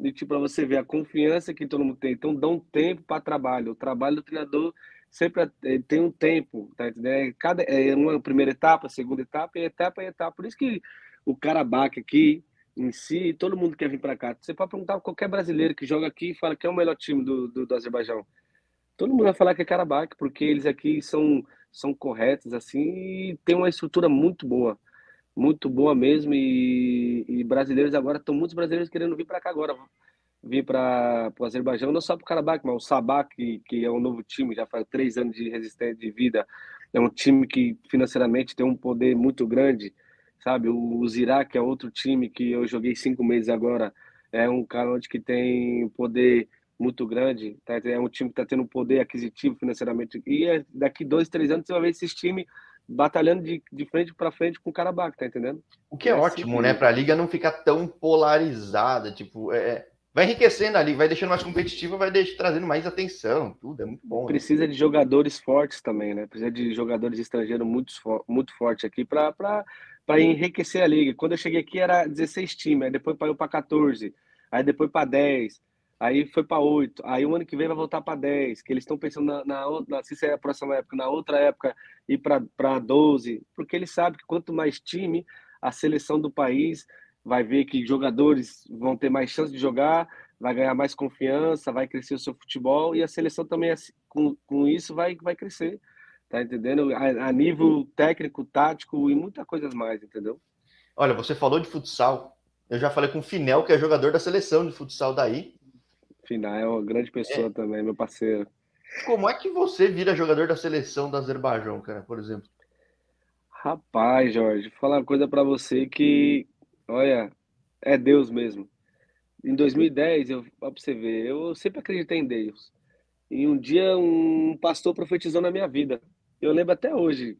E tipo, para você ver a confiança que todo mundo tem. Então, dá um tempo para trabalho. O trabalho do treinador sempre tem um tempo, tá entendendo? Cada, é uma primeira etapa, segunda etapa, e etapa e etapa. Por isso que o Karabakh aqui, em si, todo mundo quer vir para cá. Você pode perguntar qualquer brasileiro que joga aqui e fala que é o melhor time do, do, do Azerbaijão. Todo mundo vai falar que é Karabakh, porque eles aqui são, são corretos, assim, e tem uma estrutura muito boa. Muito boa mesmo. E, e brasileiros agora, estão muitos brasileiros querendo vir para cá agora. Vir para o Azerbaijão, não só para o Karabakh, mas o Sabah, que, que é um novo time, já faz três anos de resistência de vida. É um time que financeiramente tem um poder muito grande sabe? O Zirá, que é outro time que eu joguei cinco meses agora, é um cara onde que tem poder muito grande, tá? é um time que está tendo um poder aquisitivo financeiramente, e é, daqui dois, três anos você vai ver esses times batalhando de, de frente para frente com o Karabakh, tá entendendo? O que é, é ótimo, assim, né? Para a liga não ficar tão polarizada, tipo, é, é, vai enriquecendo ali, vai deixando mais competitiva, vai deixando, trazendo mais atenção, tudo, é muito bom. Né? Precisa né? de jogadores fortes também, né? Precisa de jogadores estrangeiros muito, muito fortes aqui para para enriquecer a liga. Quando eu cheguei aqui era 16 times, aí depois parou para 14, aí depois para 10, aí foi para 8, aí o ano que vem vai voltar para 10, que eles estão pensando na, na, na, se é a próxima época, na outra época ir para 12, porque eles sabem que quanto mais time, a seleção do país vai ver que jogadores vão ter mais chance de jogar, vai ganhar mais confiança, vai crescer o seu futebol e a seleção também assim, com, com isso vai, vai crescer. Tá entendendo? A, a nível técnico, tático e muitas coisas mais, entendeu? Olha, você falou de futsal. Eu já falei com o Finel, que é jogador da seleção de futsal daí. Finel é uma grande pessoa é. também, meu parceiro. Como é que você vira jogador da seleção do Azerbaijão, cara, por exemplo? Rapaz, Jorge, vou falar uma coisa para você que, olha, é Deus mesmo. Em 2010, eu, pra você ver, eu sempre acreditei em Deus. E um dia um pastor profetizou na minha vida. Eu lembro até hoje.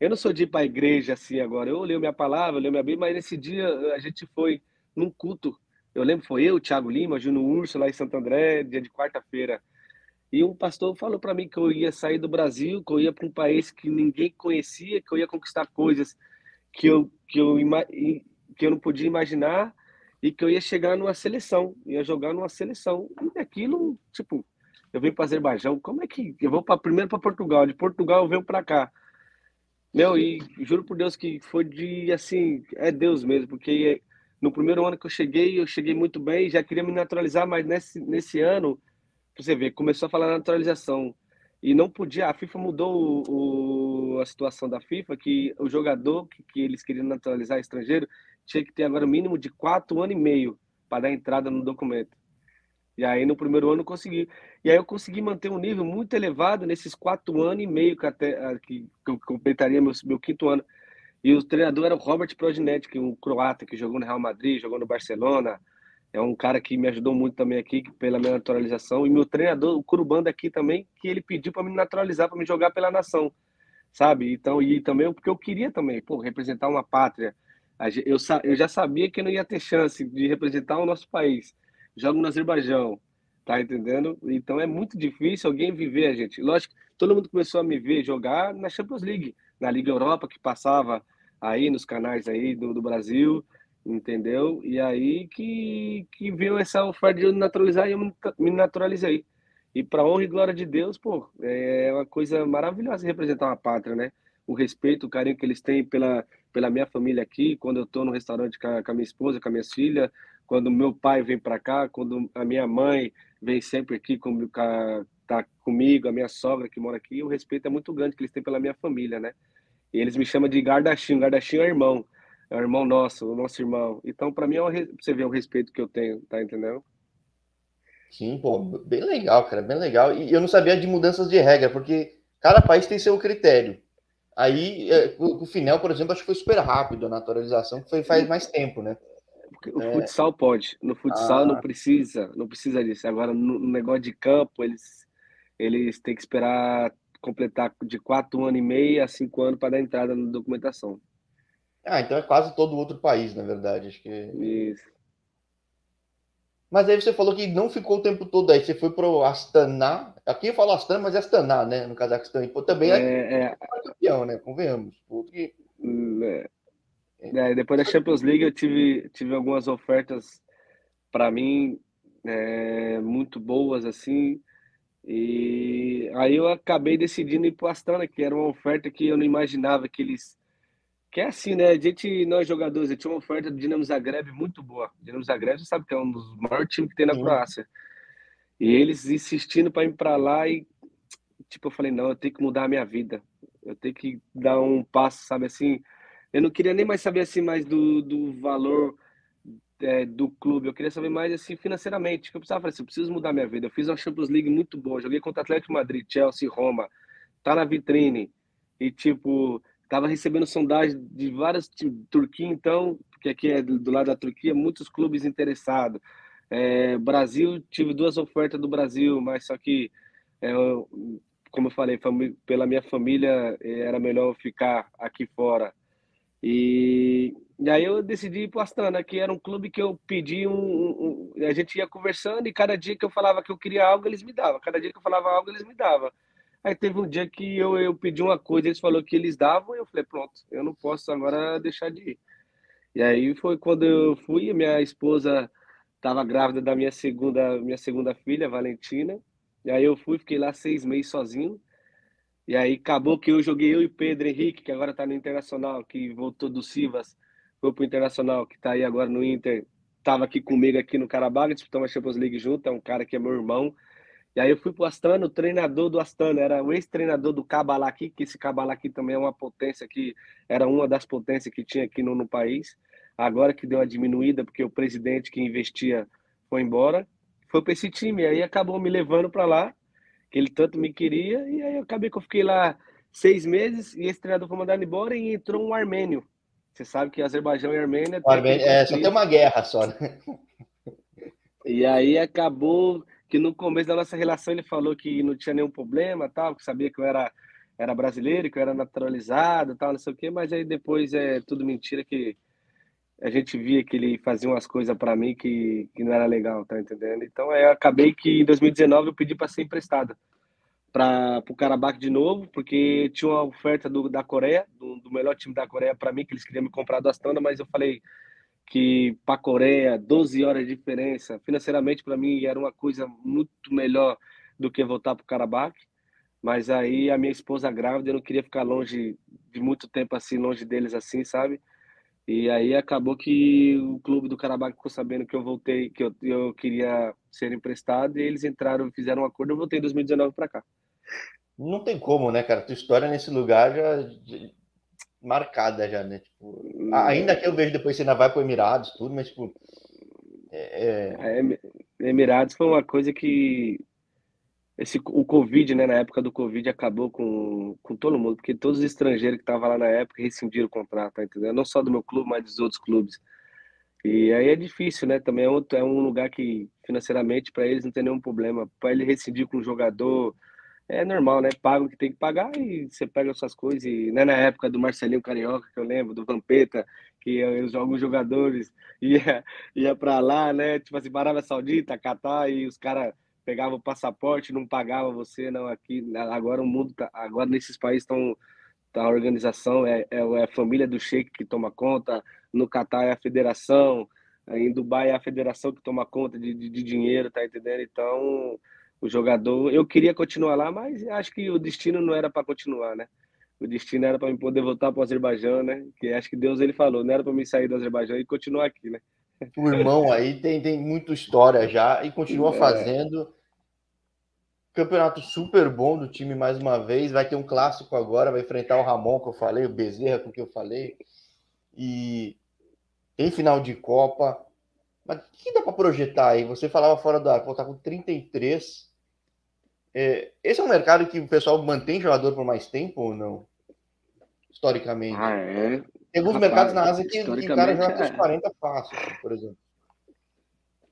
Eu não sou de ir para a igreja assim agora. Eu leio minha palavra, eu leio minha Bíblia, mas nesse dia a gente foi num culto. Eu lembro, foi eu, Thiago Lima, Juno Urso, lá em Santo André, dia de quarta-feira. E um pastor falou para mim que eu ia sair do Brasil, que eu ia para um país que ninguém conhecia, que eu ia conquistar coisas que eu, que eu, que eu não podia imaginar e que eu ia chegar numa seleção, ia jogar numa seleção. E aquilo, tipo, eu venho para Azerbaijão, como é que eu vou primeiro para Portugal, de Portugal eu venho para cá. Meu, e juro por Deus que foi de assim, é Deus mesmo, porque no primeiro ano que eu cheguei, eu cheguei muito bem, já queria me naturalizar, mas nesse nesse ano, você vê, começou a falar naturalização e não podia, a FIFA mudou o, o, a situação da FIFA, que o jogador que, que eles queriam naturalizar estrangeiro tinha que ter agora o mínimo de quatro anos e meio para dar entrada no documento. E aí no primeiro ano eu consegui. E aí eu consegui manter um nível muito elevado nesses quatro anos e meio que, até, ah, que, eu completaria meu, meu quinto ano. E o treinador era o Robert Proginetti, que é um croata que jogou no Real Madrid, jogou no Barcelona. É um cara que me ajudou muito também aqui pela minha naturalização. E meu treinador, o Curubanda aqui também, que ele pediu para me naturalizar, para me jogar pela nação, sabe? Então, e também porque eu queria também, pô, representar uma pátria. Eu, eu já sabia que não ia ter chance de representar o nosso país jogo no Azerbaijão, tá entendendo? Então é muito difícil alguém viver a gente. Lógico, todo mundo começou a me ver jogar na Champions League, na Liga Europa, que passava aí nos canais aí do, do Brasil, entendeu? E aí que, que veio essa oferta de naturalizar e eu me naturalizei. E para honra e glória de Deus, pô, é uma coisa maravilhosa representar uma pátria, né? O respeito, o carinho que eles têm pela, pela minha família aqui, quando eu estou no restaurante com a, com a minha esposa, com as minhas filhas, quando meu pai vem para cá, quando a minha mãe vem sempre aqui com, tá comigo, a minha sogra que mora aqui, o respeito é muito grande que eles têm pela minha família, né? E eles me chamam de Gardachinho, Gardachinho é irmão, é o irmão nosso, o nosso irmão. Então, para mim, é um, você vê o respeito que eu tenho, tá entendendo? Sim, pô, bem legal, cara, bem legal. E eu não sabia de mudanças de regra, porque cada país tem seu critério. Aí, é, o Finel, por exemplo, acho que foi super rápido a naturalização, que foi faz mais tempo, né? O é. futsal pode. No futsal ah. não precisa, não precisa disso. Agora, no negócio de campo, eles, eles têm que esperar completar de quatro anos e meio a cinco anos para dar entrada na documentação. Ah, então é quase todo outro país, na verdade. Acho que. Isso. Mas aí você falou que não ficou o tempo todo aí. Você foi para o Astana. Aqui eu falo Astana, mas é Astana, né? No Cazaquistão. E, também é, é, é... campeão, né? Convenhamos. Que... Hum, é. É, depois da Champions League eu tive, tive algumas ofertas para mim é, muito boas assim E aí eu acabei decidindo ir pro Astana, que era uma oferta que eu não imaginava que eles que é assim, né? A gente, nós jogadores, tinha uma oferta do Dinamo Zagreb muito boa. O Dinamo Zagreb, você sabe que é um dos maiores times que tem na Sim. Croácia. E eles insistindo para ir para lá e tipo, eu falei, não, eu tenho que mudar a minha vida. Eu tenho que dar um passo, sabe assim? Eu não queria nem mais saber assim mais do, do valor é, do clube. Eu queria saber mais assim financeiramente. Eu precisava falar assim, eu preciso mudar minha vida. Eu fiz uma Champions League muito boa. Joguei contra Atlético Madrid, Chelsea, Roma. Tá na vitrine. E tipo, Tava recebendo sondagem de várias Turquia, então, porque aqui é do lado da Turquia, muitos clubes interessados. É, Brasil, tive duas ofertas do Brasil, mas só que, é, como eu falei, pela minha família, é, era melhor ficar aqui fora. E, e aí eu decidi ir para o Astana, que era um clube que eu pedi um, um, um, A gente ia conversando e cada dia que eu falava que eu queria algo, eles me davam. Cada dia que eu falava algo, eles me davam. Aí teve um dia que eu, eu pedi uma coisa, eles falaram que eles davam, e eu falei, pronto, eu não posso agora deixar de ir. E aí foi quando eu fui, minha esposa estava grávida da minha segunda, minha segunda filha, Valentina. E aí eu fui, fiquei lá seis meses sozinho. E aí acabou que eu joguei eu e Pedro Henrique, que agora está no Internacional, que voltou do Sivas, foi pro Internacional, que está aí agora no Inter, estava aqui comigo aqui no Carabaga, disputamos a Champions League junto, é um cara que é meu irmão, e aí eu fui para o Astana, o treinador do Astana era o ex-treinador do Cabalaqui, que esse Cabalaqui também é uma potência que era uma das potências que tinha aqui no, no país. Agora que deu uma diminuída, porque o presidente que investia foi embora, foi para esse time. Aí acabou me levando para lá, que ele tanto me queria, e aí eu acabei que eu fiquei lá seis meses, e esse treinador foi mandado embora e entrou um armênio. Você sabe que Azerbaijão e Armênia... Armênia é, só tem uma guerra só, né? E aí acabou que no começo da nossa relação ele falou que não tinha nenhum problema, tal, que sabia que eu era era brasileiro, que eu era naturalizado, tal, não sei o quê, mas aí depois é tudo mentira que a gente via que ele fazia umas coisas para mim que, que não era legal, tá entendendo? Então eu acabei que em 2019 eu pedi para ser emprestado para o Karabakh de novo, porque tinha uma oferta do, da Coreia, do, do melhor time da Coreia para mim, que eles queriam me comprar do Astana, mas eu falei, que para a Coreia, 12 horas de diferença, financeiramente para mim era uma coisa muito melhor do que voltar para o Karabakh. Mas aí a minha esposa grávida, eu não queria ficar longe de muito tempo assim, longe deles assim, sabe? E aí acabou que o clube do Karabakh ficou sabendo que eu voltei, que eu, eu queria ser emprestado, e eles entraram, fizeram um acordo, eu voltei em 2019 para cá. Não tem como, né, cara? Tua história nesse lugar já marcada já, né? Tipo, ainda que eu vejo depois você ainda vai para Emirados, tudo, mas tipo. É... É, Emirados foi uma coisa que esse, o Covid, né, na época do Covid, acabou com, com todo mundo, porque todos os estrangeiros que estavam lá na época rescindiram o contrato, tá entendendo? Não só do meu clube, mas dos outros clubes. E aí é difícil, né? Também é, outro, é um lugar que financeiramente para eles não tem nenhum problema. Para ele rescindir com um jogador, é normal, né? Paga o que tem que pagar e você pega as suas coisas. E, né, na época do Marcelinho Carioca, que eu lembro, do Vampeta, que os alguns jogadores ia, ia para lá, né? Tipo assim, Arábia Saudita, Catar, e os caras pegavam o passaporte, não pagavam você, não. Aqui, agora o mundo tá. Agora nesses países estão. Tá, a organização é, é, é, a família do Sheik que toma conta, no Catar é a federação, em Dubai é a federação que toma conta de, de, de dinheiro, tá entendendo? Então o jogador. Eu queria continuar lá, mas acho que o destino não era para continuar, né? O destino era para me poder voltar para o Azerbaijão, né? Que acho que Deus ele falou, não era para me sair do Azerbaijão e continuar aqui, né? O irmão aí tem, tem muita história já e continua é. fazendo. Campeonato super bom do time mais uma vez. Vai ter um clássico agora, vai enfrentar o Ramon, que eu falei, o Bezerra, com que eu falei. E tem final de Copa. Mas o que dá para projetar aí? Você falava fora da área, tá com 33. É, esse é um mercado que o pessoal mantém jogador por mais tempo ou não? Historicamente. Ah, é? Tem alguns Rapaz, mercados na Ásia que, o cara joga com os 40 fácil, por exemplo.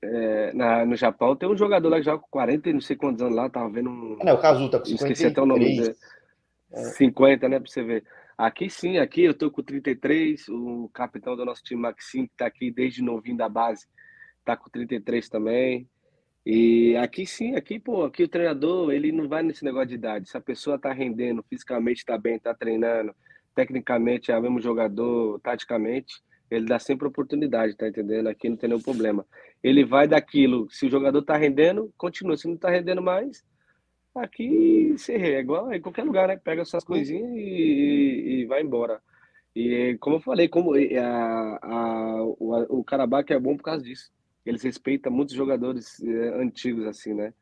É, na, no Japão tem um jogador lá que joga com 40 e não sei quantos anos lá, tava vendo um. Ah, não, o Kazu tá com 53. Esqueci até o nome dele. É. 50, né, pra você ver. Aqui sim, aqui eu tô com 33, o capitão do nosso time, Maxim, que tá aqui desde novinho da base, tá com 33 também. E aqui sim, aqui, pô, aqui o treinador, ele não vai nesse negócio de idade. Se a pessoa tá rendendo, fisicamente tá bem, tá treinando, tecnicamente é o mesmo jogador, taticamente, ele dá sempre oportunidade, tá entendendo? Aqui não tem nenhum problema. Ele vai daquilo, se o jogador tá rendendo, continua. Se não tá rendendo mais, Aqui é igual em qualquer lugar, né? Pega suas coisinhas e, e vai embora. E como eu falei, como a, a, o, o Karabakh é bom por causa disso. Eles respeitam muitos jogadores é, antigos, assim, né?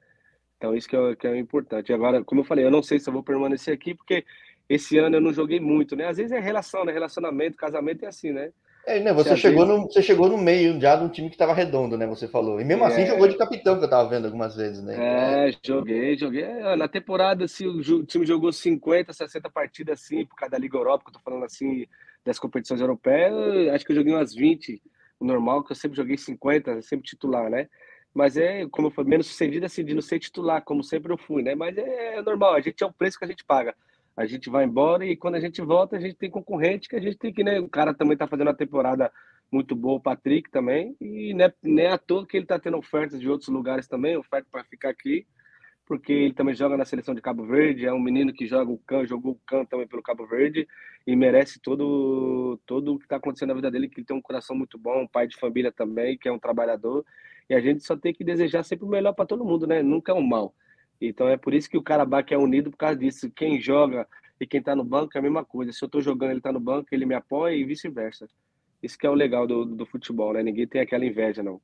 Então isso que é, que é importante. Agora, como eu falei, eu não sei se eu vou permanecer aqui, porque esse ano eu não joguei muito, né? Às vezes é relação, né? Relacionamento, casamento é assim, né? É, né? Você, chegou vezes... no, você chegou no meio já de um time que estava redondo, né? Você falou. E mesmo assim é... jogou de capitão, que eu tava vendo algumas vezes, né? É, joguei, joguei. É, na temporada, assim, o time jogou 50, 60 partidas assim, por causa da Liga Europa, que eu tô falando assim, das competições europeias, acho que eu joguei umas 20. O normal, que eu sempre joguei 50, sempre titular, né? Mas é, como eu falei, menos sucedido assim, de não ser titular, como sempre eu fui, né? Mas é, é normal, a gente é o preço que a gente paga a gente vai embora e quando a gente volta, a gente tem concorrente que a gente tem que, né? O cara também tá fazendo uma temporada muito boa, o Patrick também, e né, nem é à toa que ele tá tendo ofertas de outros lugares também, oferta para ficar aqui, porque ele também joga na seleção de Cabo Verde, é um menino que joga o can, jogou o can também pelo Cabo Verde e merece todo todo o que está acontecendo na vida dele, que ele tem um coração muito bom, um pai de família também, que é um trabalhador, e a gente só tem que desejar sempre o melhor para todo mundo, né? Nunca é um mal. Então é por isso que o Karabakh é unido por causa disso. Quem joga e quem está no banco é a mesma coisa. Se eu estou jogando, ele está no banco, ele me apoia e vice-versa. Isso que é o legal do, do futebol, né? Ninguém tem aquela inveja, não.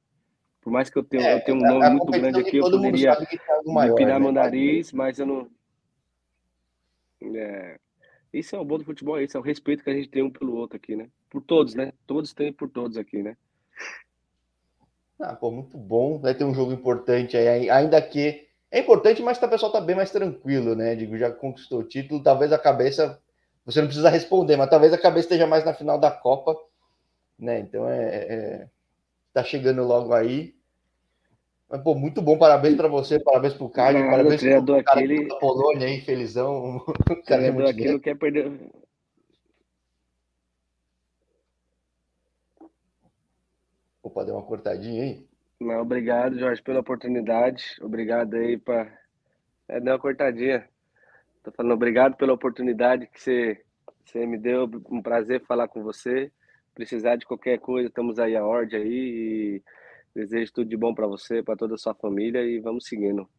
Por mais que eu tenha, é, eu tenha um nome muito grande aqui, eu poderia maior, empinar né? meu nariz, mas eu não. É... Isso é o bom do futebol, isso é o respeito que a gente tem um pelo outro aqui, né? Por todos, né? Todos têm por todos aqui, né? Ah, pô, muito bom. Vai ter um jogo importante aí, ainda que é importante, mas o pessoal está bem mais tranquilo, né? Digo, já conquistou o título, talvez a cabeça. Você não precisa responder, mas talvez a cabeça esteja mais na final da Copa, né? Então é, é tá chegando logo aí. Mas, pô, muito bom, parabéns para você, parabéns para o Caio, parabéns para o cara aquele... da Polônia aí, felizão. O cara é muito não quer perder. Opa, deu uma cortadinha aí. Não, obrigado, Jorge, pela oportunidade. Obrigado aí para. É, deu uma cortadinha. Tô falando obrigado pela oportunidade que você, você me deu. Um prazer falar com você. Precisar de qualquer coisa, estamos aí a ordem aí. E desejo tudo de bom para você, para toda a sua família e vamos seguindo.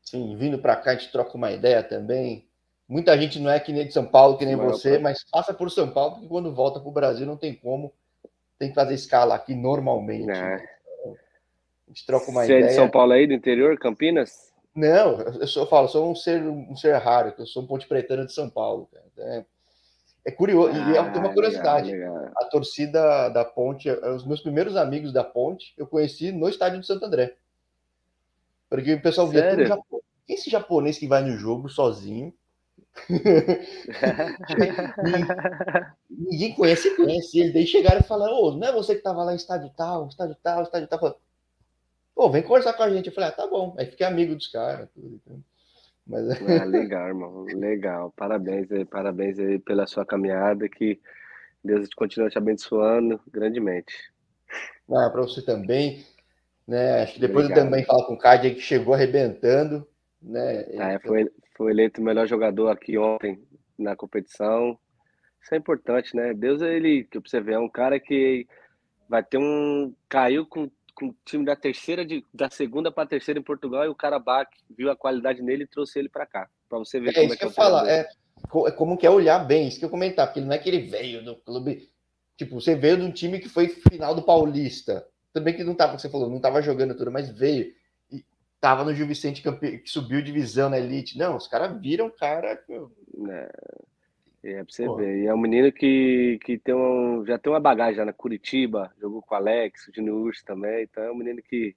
Sim, vindo para cá a gente troca uma ideia também. Muita gente não é que nem de São Paulo, que nem você, mas passa por São Paulo, porque quando volta para o Brasil não tem como. Tem que fazer escala aqui normalmente. É. Né? A gente troca uma Você ideia. Você é de São Paulo aí, do interior, Campinas? Não, eu sou, eu falo, sou um ser, um ser raro, eu sou um ponte pretano de São Paulo. É, é curioso, ah, e é uma curiosidade. Legal, legal. A torcida da Ponte, os meus primeiros amigos da Ponte, eu conheci no estádio de Santo André. Porque o pessoal via tudo japonês. Esse japonês que vai no jogo sozinho. Ninguém conhece, conhece ele. Daí chegaram e falaram: Ô, não é você que estava lá em estádio tal, estádio tal, estádio tal. Pô, vem conversar com a gente. Eu falei, ah, tá bom. Aí fiquei amigo dos caras. Tudo, Mas... Ah, legal, irmão. Legal. Parabéns aí, parabéns aí pela sua caminhada. Que Deus continue te abençoando grandemente. Ah, para você também. Né? Acho que depois Obrigado. eu também falo com o Card que chegou arrebentando. Né? Ah, é, foi, foi eleito o melhor jogador aqui ontem na competição. Isso é importante, né? Deus, ele, que você vê, é um cara que vai ter um. caiu com com o time da terceira de, da segunda para a terceira em Portugal e o Karabakh viu a qualidade nele e trouxe ele para cá, para você ver é, como isso é que eu falo, é, é como que é olhar bem, isso que eu comentar, porque não é que ele veio do clube, tipo, você veio de um time que foi final do Paulista, também que não tava, você falou, não tava jogando tudo, mas veio e tava no Gil Vicente que subiu divisão na elite. Não, os caras viram cara, é. É, pra você Pô. ver. E é um menino que, que tem um, já tem uma bagagem já na Curitiba, jogou com o Alex, o Urso também. Então é um menino que,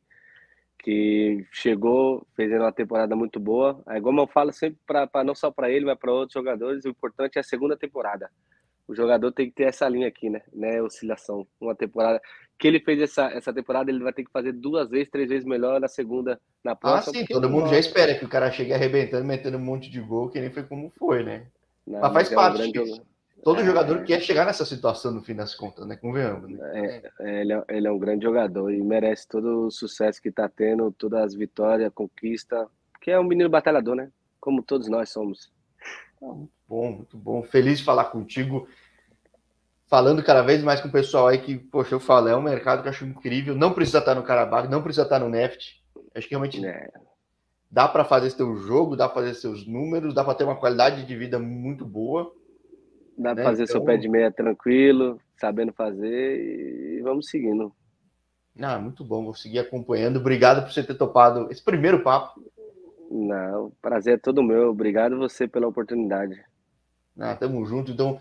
que chegou, fez uma temporada muito boa. Como eu falo sempre, pra, pra não só para ele, mas para outros jogadores, o importante é a segunda temporada. O jogador tem que ter essa linha aqui, né? né? Oscilação. Uma temporada. Que ele fez essa, essa temporada, ele vai ter que fazer duas vezes, três vezes melhor na segunda, na próxima. Ah, sim, todo mundo já espera que o cara chegue arrebentando, metendo um monte de gol, que nem foi como foi, né? Não, mas faz mas parte. É um grande... Todo é, jogador quer chegar nessa situação no fim das contas, né? Convenhamos. Né? É, é, ele, é, ele é um grande jogador e merece todo o sucesso que está tendo, todas as vitórias, conquista, porque é um menino batalhador, né? Como todos nós somos. Muito bom, muito bom. Feliz de falar contigo. Falando cada vez mais com o pessoal aí que, poxa, eu falo, é um mercado que eu acho incrível. Não precisa estar no Carabao, não precisa estar no Neft. Acho que realmente. É dá para fazer seu jogo, dá para fazer seus números, dá para ter uma qualidade de vida muito boa. Dá para né? fazer então... seu pé de meia tranquilo, sabendo fazer e vamos seguindo. Ah, muito bom, vou seguir acompanhando. Obrigado por você ter topado esse primeiro papo. Não, o prazer é todo meu. Obrigado você pela oportunidade. Ah, tamo junto. Então,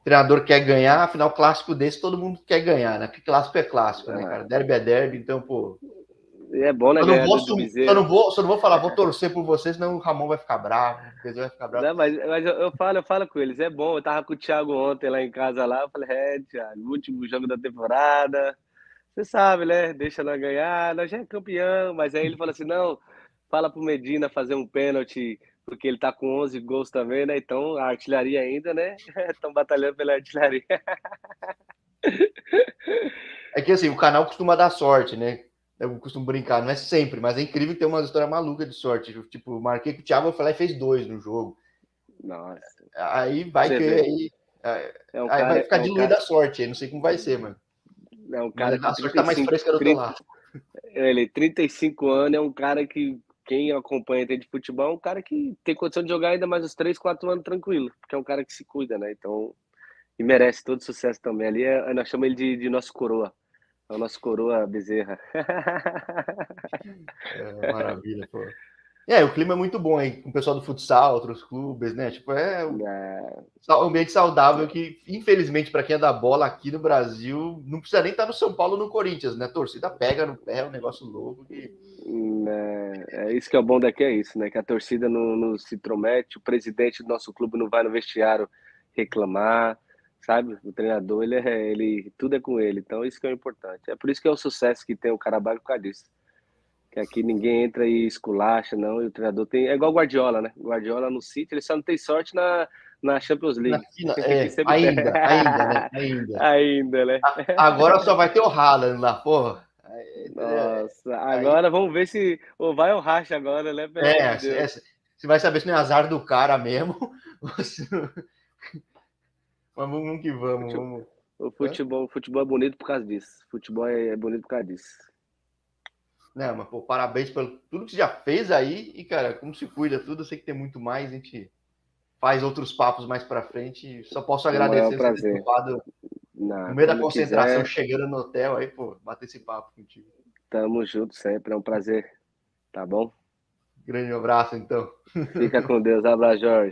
o treinador quer ganhar, afinal, clássico desse todo mundo quer ganhar, né? Porque clássico é clássico, né, ah. cara? Derby é derby, então, pô. É bom, né? Eu não vou, só, não vou, só não vou falar, vou torcer por vocês, senão o Ramon vai ficar bravo, o vai ficar bravo. Não, mas, mas eu, eu, falo, eu falo com eles, é bom. Eu tava com o Thiago ontem lá em casa lá, eu falei, é, Thiago, último jogo da temporada. Você sabe, né? Deixa nós ganhar, nós já é campeão, mas aí ele falou assim: não, fala pro Medina fazer um pênalti, porque ele tá com 11 gols também, né? Então a artilharia ainda, né? Estão batalhando pela artilharia. É que assim, o canal costuma dar sorte, né? Eu costumo brincar, não é sempre, mas é incrível tem uma história maluca de sorte. Tipo, marquei com o Thiago, eu falei, fez dois no jogo. Nossa. Aí vai Você que aí, é um aí cara, vai ficar é um diluída cara... a sorte, aí não sei como vai ser, mano. É um cara Mas que. A sorte tá mais fresca do 30, lado. Ele, 35 anos, é um cara que quem acompanha de futebol é um cara que tem condição de jogar ainda mais uns 3, 4 anos tranquilo, porque é um cara que se cuida, né? Então, e merece todo sucesso também. Ali é, nós chamamos ele de, de nosso coroa. É o nosso coroa Bezerra. É, maravilha, pô. É, o clima é muito bom aí, com o pessoal do futsal, outros clubes, né? Tipo, é um é. ambiente saudável que, infelizmente, para quem é da bola aqui no Brasil, não precisa nem estar tá no São Paulo no Corinthians, né? A torcida pega no pé, é um negócio louco. Que... É, é isso que é o bom daqui, é isso, né? Que a torcida não, não se intromete, o presidente do nosso clube não vai no vestiário reclamar, sabe? O treinador, ele, é, ele tudo é com ele, então isso que é importante. É por isso que é o sucesso que tem o Carabao por causa disso que aqui ninguém entra e esculacha, não, e o treinador tem. É igual o Guardiola, né? O Guardiola no City, ele só não tem sorte na, na Champions League. Na, é, ainda, ainda, né? Ainda. ainda, né? Agora só vai ter o Haaland lá, porra. Nossa, agora Aí... vamos ver se ou vai ou racha agora, né? Pelo é, é, você vai saber se não é azar do cara mesmo. Mas vamos que vamos. vamos. O futebol, o futebol é bonito por causa disso. Futebol é bonito por causa disso né, mas pô, parabéns pelo tudo que você já fez aí e, cara, como se cuida tudo, eu sei que tem muito mais, a gente faz outros papos mais para frente. Só posso agradecer é um ter topado no meio da concentração, quiser. chegando no hotel aí, pô, bater esse papo contigo. Tamo junto sempre, é um prazer. Tá bom? Grande abraço, então. Fica com Deus. Abraço, Jorge.